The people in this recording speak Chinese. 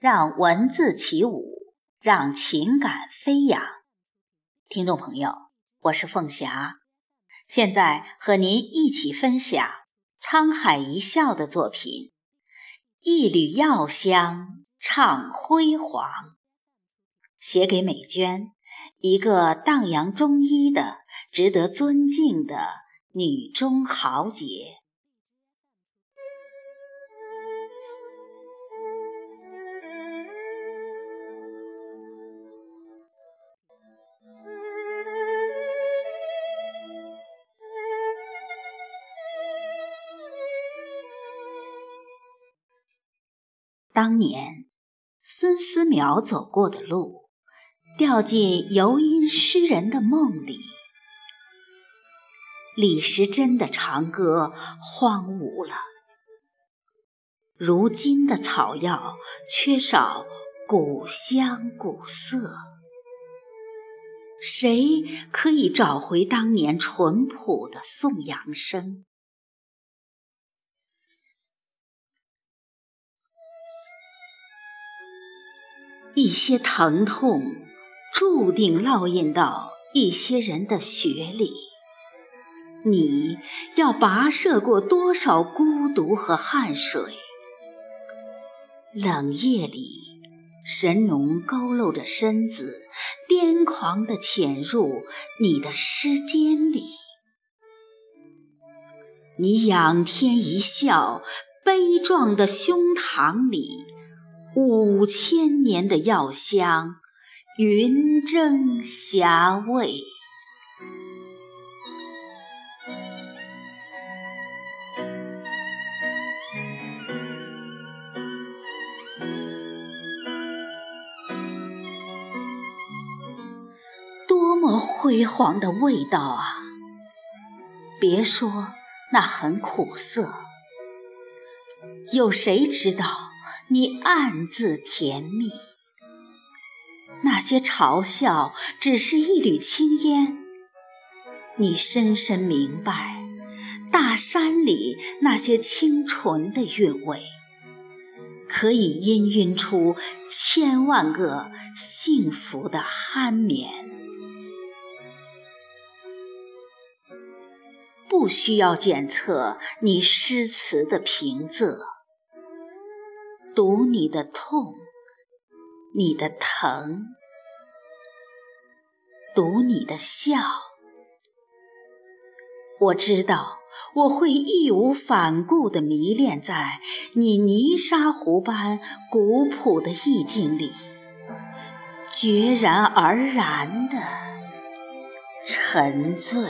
让文字起舞，让情感飞扬。听众朋友，我是凤霞，现在和您一起分享沧海一笑的作品《一缕药香唱辉煌》，写给美娟，一个荡漾中医的、值得尊敬的女中豪杰。当年孙思邈走过的路，掉进游吟诗人的梦里。李时珍的长歌荒芜了，如今的草药缺少古香古色，谁可以找回当年淳朴的颂扬声？一些疼痛注定烙印到一些人的血里，你要跋涉过多少孤独和汗水？冷夜里，神农佝偻着身子，癫狂地潜入你的诗间里。你仰天一笑，悲壮的胸膛里。五千年的药香，云蒸霞蔚。多么辉煌的味道啊！别说那很苦涩，有谁知道？你暗自甜蜜，那些嘲笑只是一缕青烟。你深深明白，大山里那些清纯的韵味，可以氤氲出千万个幸福的酣眠。不需要检测你诗词的平仄。读你的痛，你的疼，读你的笑。我知道，我会义无反顾地迷恋在你泥沙湖般古朴的意境里，决然而然地沉醉。